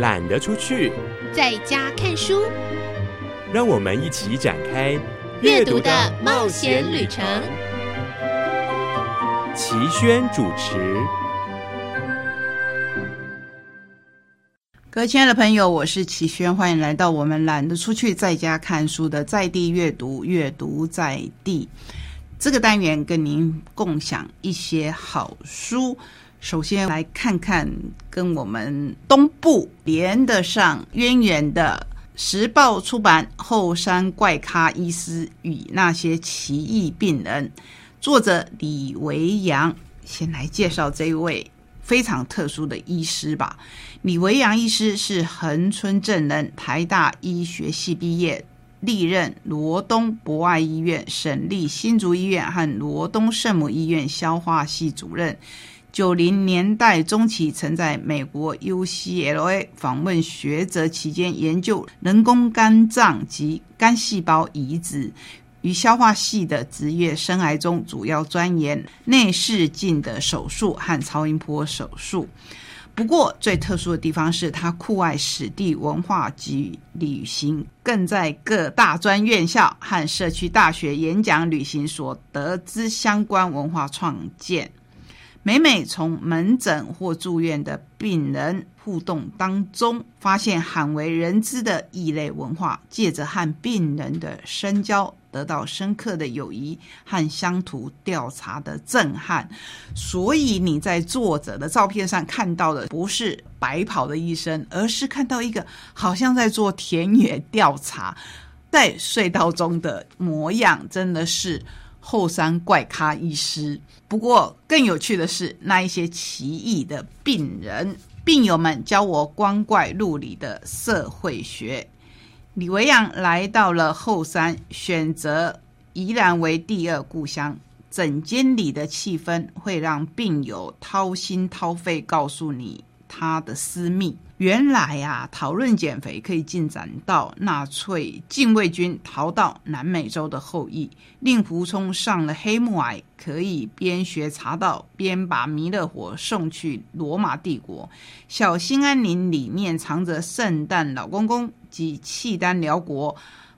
懒得出去，在家看书。让我们一起展开阅读的冒险旅程。齐轩主持。各位亲爱的朋友，我是齐轩，欢迎来到我们懒得出去，在家看书的在地阅读，阅读在地这个单元，跟您共享一些好书。首先来看看跟我们东部连得上渊源的时报出版《后山怪咖医师与那些奇异病人》，作者李维阳。先来介绍这位非常特殊的医师吧。李维阳医师是恒春镇人，台大医学系毕业，历任罗东博爱医院、省立新竹医院和罗东圣母医院消化系主任。九零年代中期，曾在美国 UCLA 访问学者期间，研究人工肝脏及肝细胞移植与消化系的职业生涯中，主要钻研内视镜的手术和超音波手术。不过，最特殊的地方是他酷爱史地文化及旅行，更在各大专院校和社区大学演讲旅行所得知相关文化创建。每每从门诊或住院的病人互动当中，发现罕为人知的异类文化，借着和病人的深交，得到深刻的友谊和乡土调查的震撼。所以你在作者的照片上看到的不是白袍的医生，而是看到一个好像在做田野调查，在隧道中的模样，真的是。后山怪咖医师，不过更有趣的是，那一些奇异的病人、病友们教我光怪陆离的社会学。李维阳来到了后山，选择宜兰为第二故乡。诊间里的气氛会让病友掏心掏肺告诉你他的私密。原来呀，讨论减肥可以进展到纳粹禁卫军逃到南美洲的后裔；令狐冲上了黑木崖，可以边学茶道边把弥勒佛送去罗马帝国；小兴安岭里面藏着圣诞老公公及契丹辽国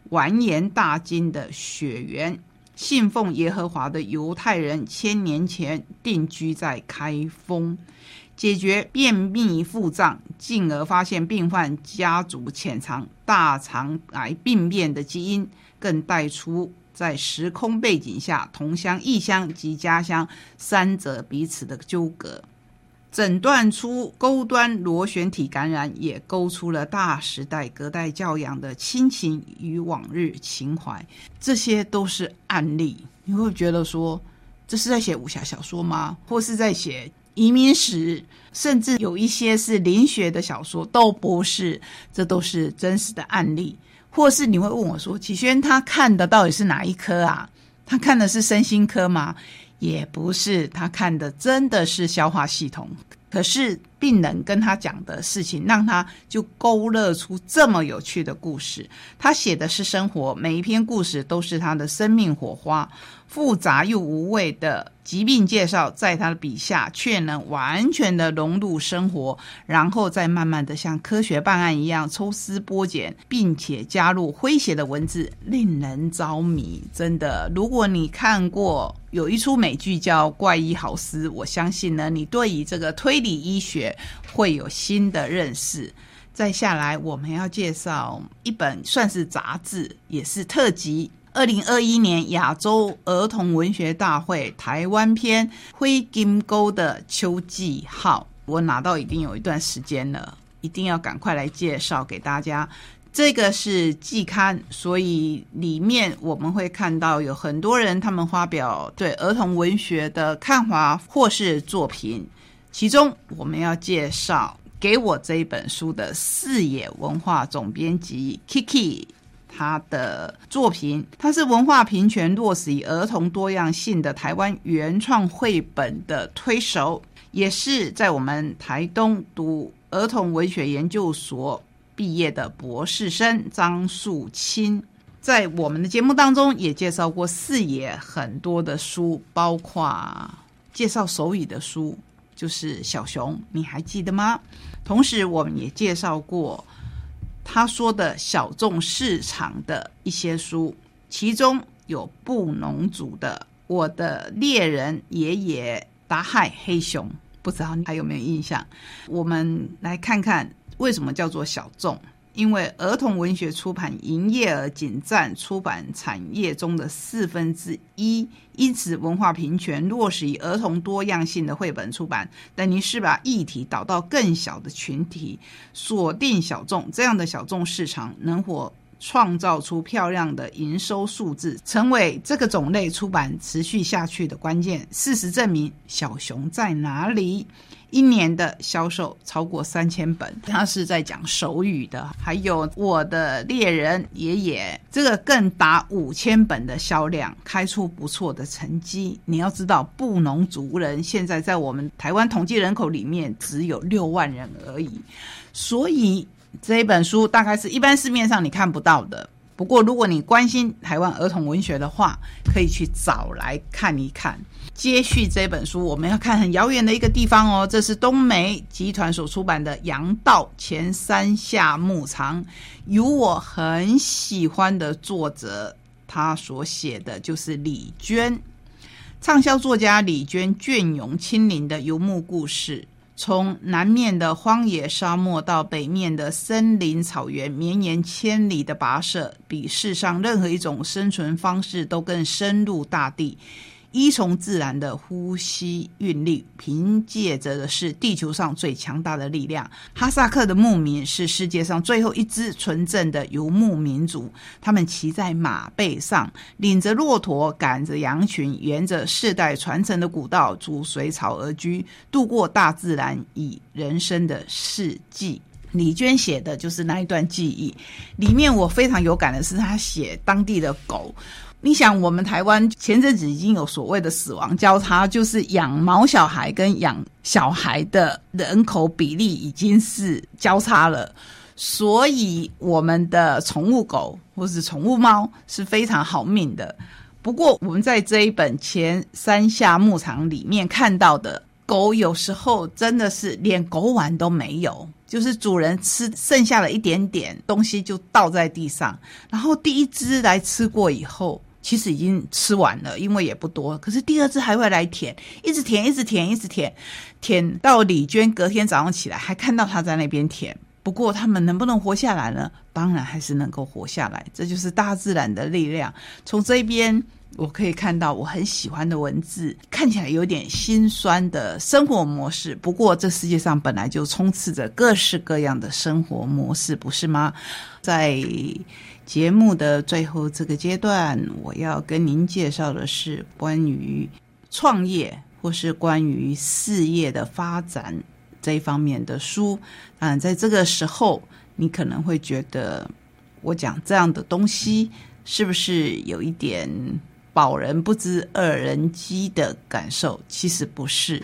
完颜大金的血缘；信奉耶和华的犹太人千年前定居在开封。解决便秘腹胀，进而发现病患家族潜藏大肠癌病变的基因，更带出在时空背景下同乡异乡及家乡三者彼此的纠葛，诊断出钩端螺旋体感染，也勾出了大时代隔代教养的亲情与往日情怀。这些都是案例，你会觉得说这是在写武侠小说吗？或是在写？移民史，甚至有一些是林学的小说，都不是，这都是真实的案例。或是你会问我说：“启轩他看的到底是哪一科啊？他看的是身心科吗？也不是，他看的真的是消化系统。可是病人跟他讲的事情，让他就勾勒出这么有趣的故事。他写的是生活，每一篇故事都是他的生命火花。”复杂又无味的疾病介绍，在他的笔下却能完全的融入生活，然后再慢慢的像科学办案一样抽丝剥茧，并且加入诙谐的文字，令人着迷。真的，如果你看过有一出美剧叫《怪医豪斯》，我相信呢，你对于这个推理医学会有新的认识。再下来，我们要介绍一本算是杂志，也是特辑。二零二一年亚洲儿童文学大会台湾篇《灰金钩的秋季号》，我拿到已经有一段时间了，一定要赶快来介绍给大家。这个是季刊，所以里面我们会看到有很多人他们发表对儿童文学的看法或是作品。其中我们要介绍给我这一本书的视野文化总编辑 Kiki。他的作品，他是文化平权落实与儿童多样性的台湾原创绘本的推手，也是在我们台东读儿童文学研究所毕业的博士生张树清。在我们的节目当中也介绍过四野很多的书，包括介绍手语的书，就是小熊，你还记得吗？同时，我们也介绍过他说的小众市场的一些书，其中有布农族的《我的猎人爷爷达海黑熊》，不知道你还有没有印象？我们来看看为什么叫做小众。因为儿童文学出版营业额仅占出版产业中的四分之一，因此文化平权落实以儿童多样性的绘本出版，等于是把议题导到更小的群体，锁定小众，这样的小众市场能否创造出漂亮的营收数字，成为这个种类出版持续下去的关键。事实证明，小熊在哪里？一年的销售超过三千本，他是在讲手语的。还有我的猎人爷爷，这个更达五千本的销量，开出不错的成绩。你要知道，布农族人现在在我们台湾统计人口里面只有六万人而已，所以这一本书大概是一般市面上你看不到的。不过，如果你关心台湾儿童文学的话，可以去找来看一看。接续这本书，我们要看很遥远的一个地方哦。这是东梅集团所出版的《杨道前山下牧场》，有我很喜欢的作者，他所写的就是李娟，畅销作家李娟隽永亲临的游牧故事。从南面的荒野沙漠到北面的森林草原，绵延千里的跋涉，比世上任何一种生存方式都更深入大地。依从自然的呼吸韵律，凭借着的是地球上最强大的力量。哈萨克的牧民是世界上最后一支纯正的游牧民族，他们骑在马背上，领着骆驼，赶着羊群，沿着世代传承的古道，逐水草而居，度过大自然与人生的四季。李娟写的就是那一段记忆，里面我非常有感的是，他写当地的狗。你想，我们台湾前阵子已经有所谓的死亡交叉，就是养毛小孩跟养小孩的人口比例已经是交叉了，所以我们的宠物狗或是宠物猫是非常好命的。不过，我们在这一本《前山下牧场》里面看到的狗，有时候真的是连狗碗都没有，就是主人吃剩下了一点点东西就倒在地上，然后第一只来吃过以后。其实已经吃完了，因为也不多。可是第二次还会来舔，一直舔，一直舔，一直舔，舔到李娟隔天早上起来还看到他在那边舔。不过他们能不能活下来呢？当然还是能够活下来，这就是大自然的力量。从这边我可以看到我很喜欢的文字，看起来有点心酸的生活模式。不过这世界上本来就充斥着各式各样的生活模式，不是吗？在。节目的最后这个阶段，我要跟您介绍的是关于创业或是关于事业的发展这一方面的书。嗯，在这个时候，你可能会觉得我讲这样的东西是不是有一点保人不知二人饥的感受？其实不是，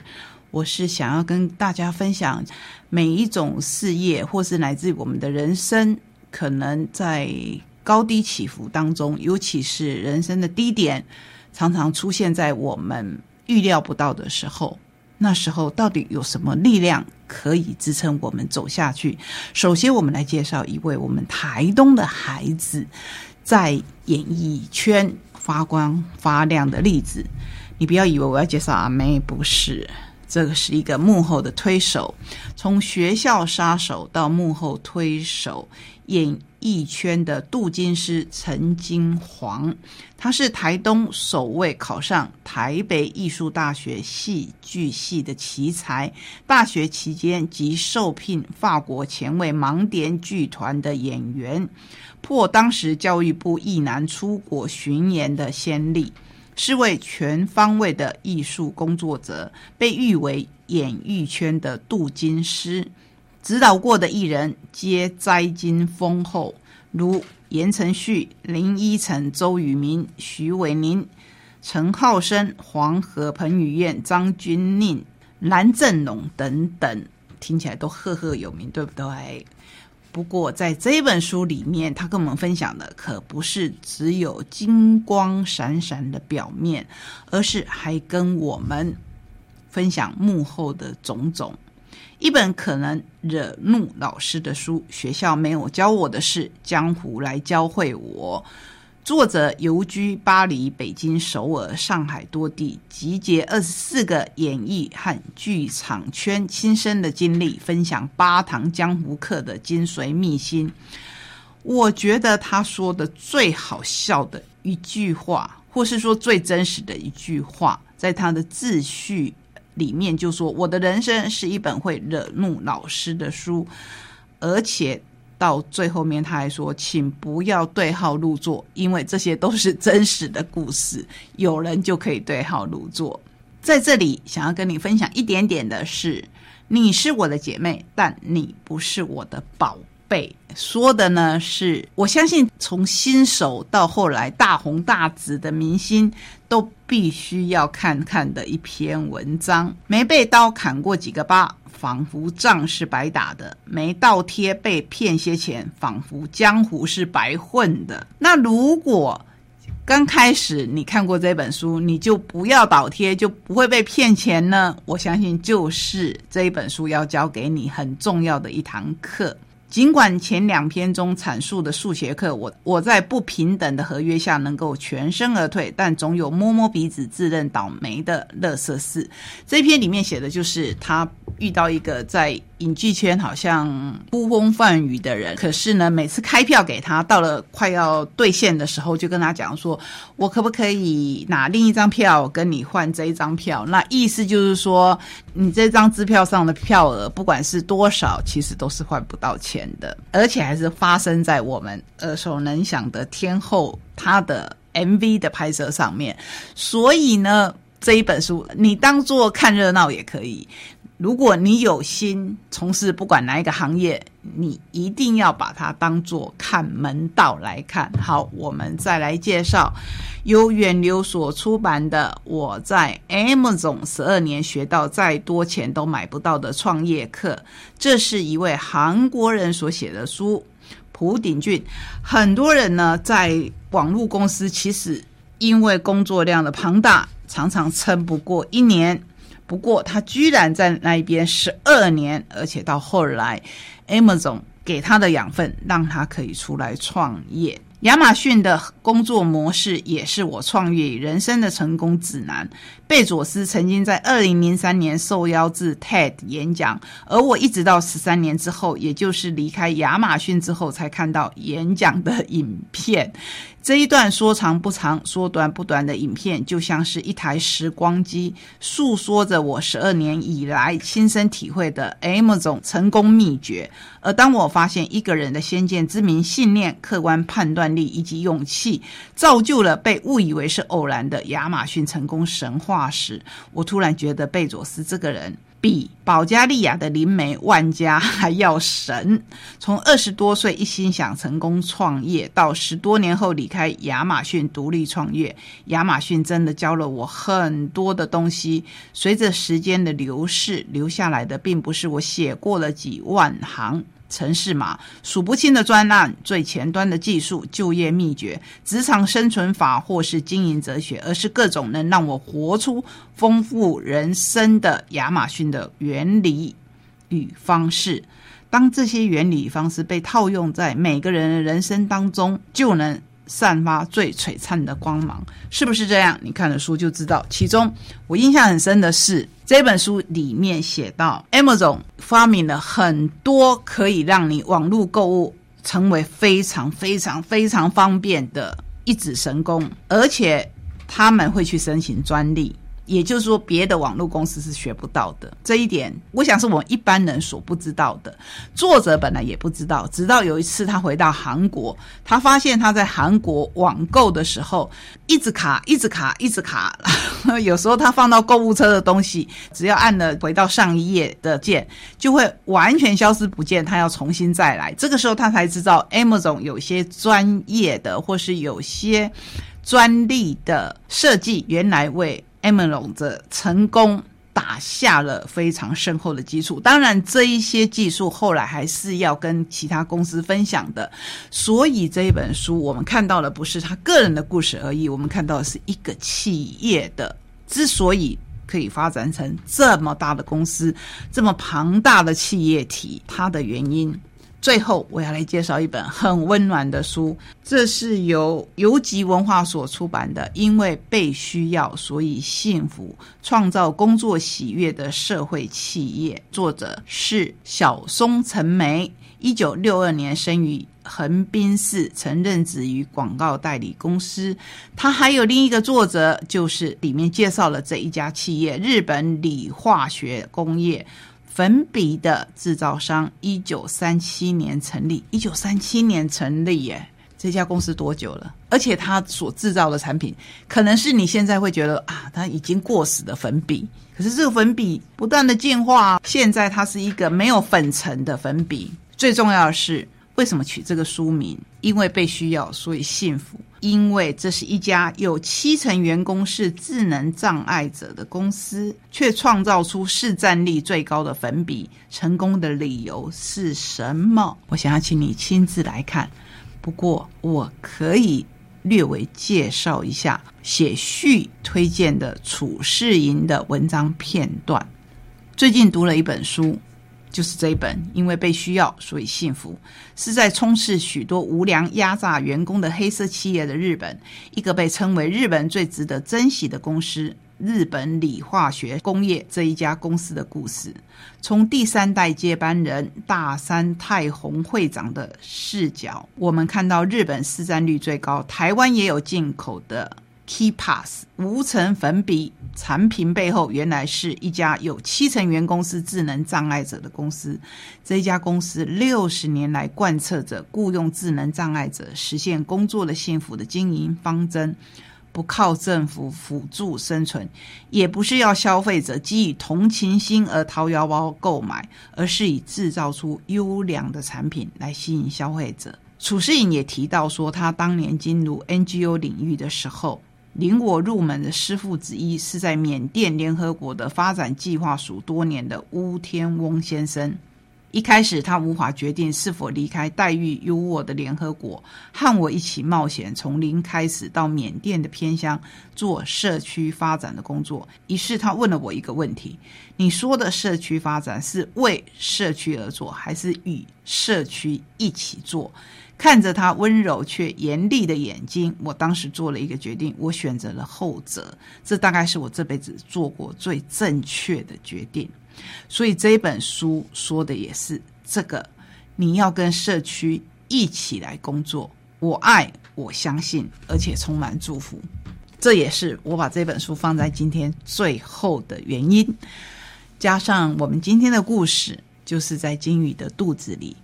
我是想要跟大家分享每一种事业，或是来自我们的人生，可能在。高低起伏当中，尤其是人生的低点，常常出现在我们预料不到的时候。那时候到底有什么力量可以支撑我们走下去？首先，我们来介绍一位我们台东的孩子在演艺圈发光发亮的例子。你不要以为我要介绍阿妹，不是，这个是一个幕后的推手，从学校杀手到幕后推手演。艺圈的镀金师陈金煌，他是台东首位考上台北艺术大学戏剧系的奇才。大学期间即受聘法国前卫盲点剧团的演员，破当时教育部艺男出国巡演的先例，是位全方位的艺术工作者，被誉为演艺圈的镀金师。指导过的艺人皆栽金丰厚，如言承旭、林依晨、周渝民、徐伟宁、陈浩生、黄河、彭于晏、张钧甯、蓝正龙等等，听起来都赫赫有名，对不对？不过在这本书里面，他跟我们分享的可不是只有金光闪闪的表面，而是还跟我们分享幕后的种种。一本可能惹怒老师的书，学校没有教我的事，江湖来教会我。作者游居巴黎、北京、首尔、上海多地，集结二十四个演艺和剧场圈亲身的经历，分享八堂江湖课的精髓秘辛。我觉得他说的最好笑的一句话，或是说最真实的一句话，在他的自序里面就说：“我的人生是一本会惹怒老师的书，而且。”到最后面，他还说：“请不要对号入座，因为这些都是真实的故事，有人就可以对号入座。”在这里，想要跟你分享一点点的是：你是我的姐妹，但你不是我的宝被。说的呢是，我相信从新手到后来大红大紫的明星，都必须要看看的一篇文章。没被刀砍过几个疤。仿佛仗是白打的，没倒贴被骗些钱，仿佛江湖是白混的。那如果刚开始你看过这本书，你就不要倒贴，就不会被骗钱呢？我相信就是这一本书要教给你很重要的一堂课。尽管前两篇中阐述的数学课，我我在不平等的合约下能够全身而退，但总有摸摸鼻子自认倒霉的乐色事。这篇里面写的就是他遇到一个在。影剧圈好像呼风唤雨的人，可是呢，每次开票给他，到了快要兑现的时候，就跟他讲说：“我可不可以拿另一张票跟你换这一张票？”那意思就是说，你这张支票上的票额不管是多少，其实都是换不到钱的，而且还是发生在我们耳熟能详的天后她的 MV 的拍摄上面。所以呢，这一本书你当做看热闹也可以。如果你有心从事不管哪一个行业，你一定要把它当做看门道来看。好，我们再来介绍由远流所出版的《我在 Amazon 十二年学到再多钱都买不到的创业课》，这是一位韩国人所写的书，朴鼎俊。很多人呢，在网络公司其实因为工作量的庞大，常常撑不过一年。不过，他居然在那一边十二年，而且到后来，Amazon 给他的养分，让他可以出来创业。亚马逊的工作模式也是我创业人生的成功指南。贝佐斯曾经在二零零三年受邀至 TED 演讲，而我一直到十三年之后，也就是离开亚马逊之后，才看到演讲的影片。这一段说长不长、说短不短的影片，就像是一台时光机，诉说着我十二年以来亲身体会的 M 种成功秘诀。而当我发现一个人的先见之明、信念、客观判断力以及勇气，造就了被误以为是偶然的亚马逊成功神话时，我突然觉得贝佐斯这个人。比保加利亚的灵媒万家还要神。从二十多岁一心想成功创业，到十多年后离开亚马逊独立创业，亚马逊真的教了我很多的东西。随着时间的流逝，留下来的并不是我写过了几万行。城市码数不清的专案，最前端的技术、就业秘诀、职场生存法，或是经营哲学，而是各种能让我活出丰富人生的亚马逊的原理与方式。当这些原理方式被套用在每个人的人生当中，就能。散发最璀璨的光芒，是不是这样？你看了书就知道。其中我印象很深的是，这本书里面写到，Amazon 发明了很多可以让你网络购物成为非常非常非常方便的一指神功，而且他们会去申请专利。也就是说，别的网络公司是学不到的这一点，我想是我们一般人所不知道的。作者本来也不知道，直到有一次他回到韩国，他发现他在韩国网购的时候一直卡，一直卡，一直卡。有时候他放到购物车的东西，只要按了回到上一页的键，就会完全消失不见，他要重新再来。这个时候他才知道，Amazon 有些专业的或是有些专利的设计，原来为 Amazon 的成功打下了非常深厚的基础。当然，这一些技术后来还是要跟其他公司分享的。所以这一本书，我们看到的不是他个人的故事而已，我们看到的是一个企业的之所以可以发展成这么大的公司，这么庞大的企业体，它的原因。最后，我要来介绍一本很温暖的书，这是由游集文化所出版的《因为被需要，所以幸福：创造工作喜悦的社会企业》，作者是小松成梅，一九六二年生于横滨市，曾任职于广告代理公司。他还有另一个作者，就是里面介绍了这一家企业——日本理化学工业。粉笔的制造商，一九三七年成立。一九三七年成立耶，这家公司多久了？而且它所制造的产品，可能是你现在会觉得啊，它已经过时的粉笔。可是这个粉笔不断的进化，现在它是一个没有粉尘的粉笔。最重要的是。为什么取这个书名？因为被需要，所以幸福。因为这是一家有七成员工是智能障碍者的公司，却创造出市占率最高的粉笔。成功的理由是什么？我想要请你亲自来看。不过，我可以略微介绍一下写序推荐的楚世营的文章片段。最近读了一本书。就是这一本，因为被需要，所以幸福，是在充斥许多无良压榨员工的黑色企业的日本，一个被称为日本最值得珍惜的公司——日本理化学工业这一家公司的故事。从第三代接班人大山太宏会长的视角，我们看到日本市占率最高，台湾也有进口的。KeyPass 无尘粉笔产品背后，原来是一家有七成员工是智能障碍者的公司。这家公司六十年来贯彻着雇佣智能障碍者实现工作的幸福的经营方针，不靠政府辅助生存，也不是要消费者基于同情心而掏腰包购买，而是以制造出优良的产品来吸引消费者。楚世颖也提到说，他当年进入 NGO 领域的时候。领我入门的师傅之一是在缅甸联合国的发展计划署多年的乌天翁先生。一开始，他无法决定是否离开待遇优渥的联合国，和我一起冒险从零开始到缅甸的偏乡做社区发展的工作。于是，他问了我一个问题：“你说的社区发展是为社区而做，还是与社区一起做？”看着他温柔却严厉的眼睛，我当时做了一个决定，我选择了后者。这大概是我这辈子做过最正确的决定。所以这本书说的也是这个：你要跟社区一起来工作。我爱，我相信，而且充满祝福。这也是我把这本书放在今天最后的原因。加上我们今天的故事，就是在金鱼的肚子里。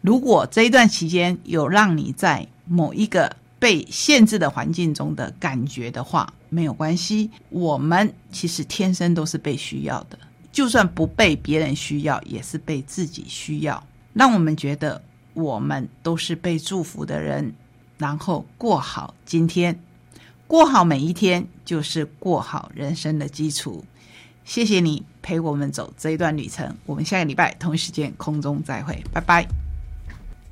如果这一段期间有让你在某一个被限制的环境中的感觉的话，没有关系。我们其实天生都是被需要的，就算不被别人需要，也是被自己需要。让我们觉得我们都是被祝福的人，然后过好今天，过好每一天，就是过好人生的基础。谢谢你陪我们走这一段旅程，我们下个礼拜同一时间空中再会，拜拜。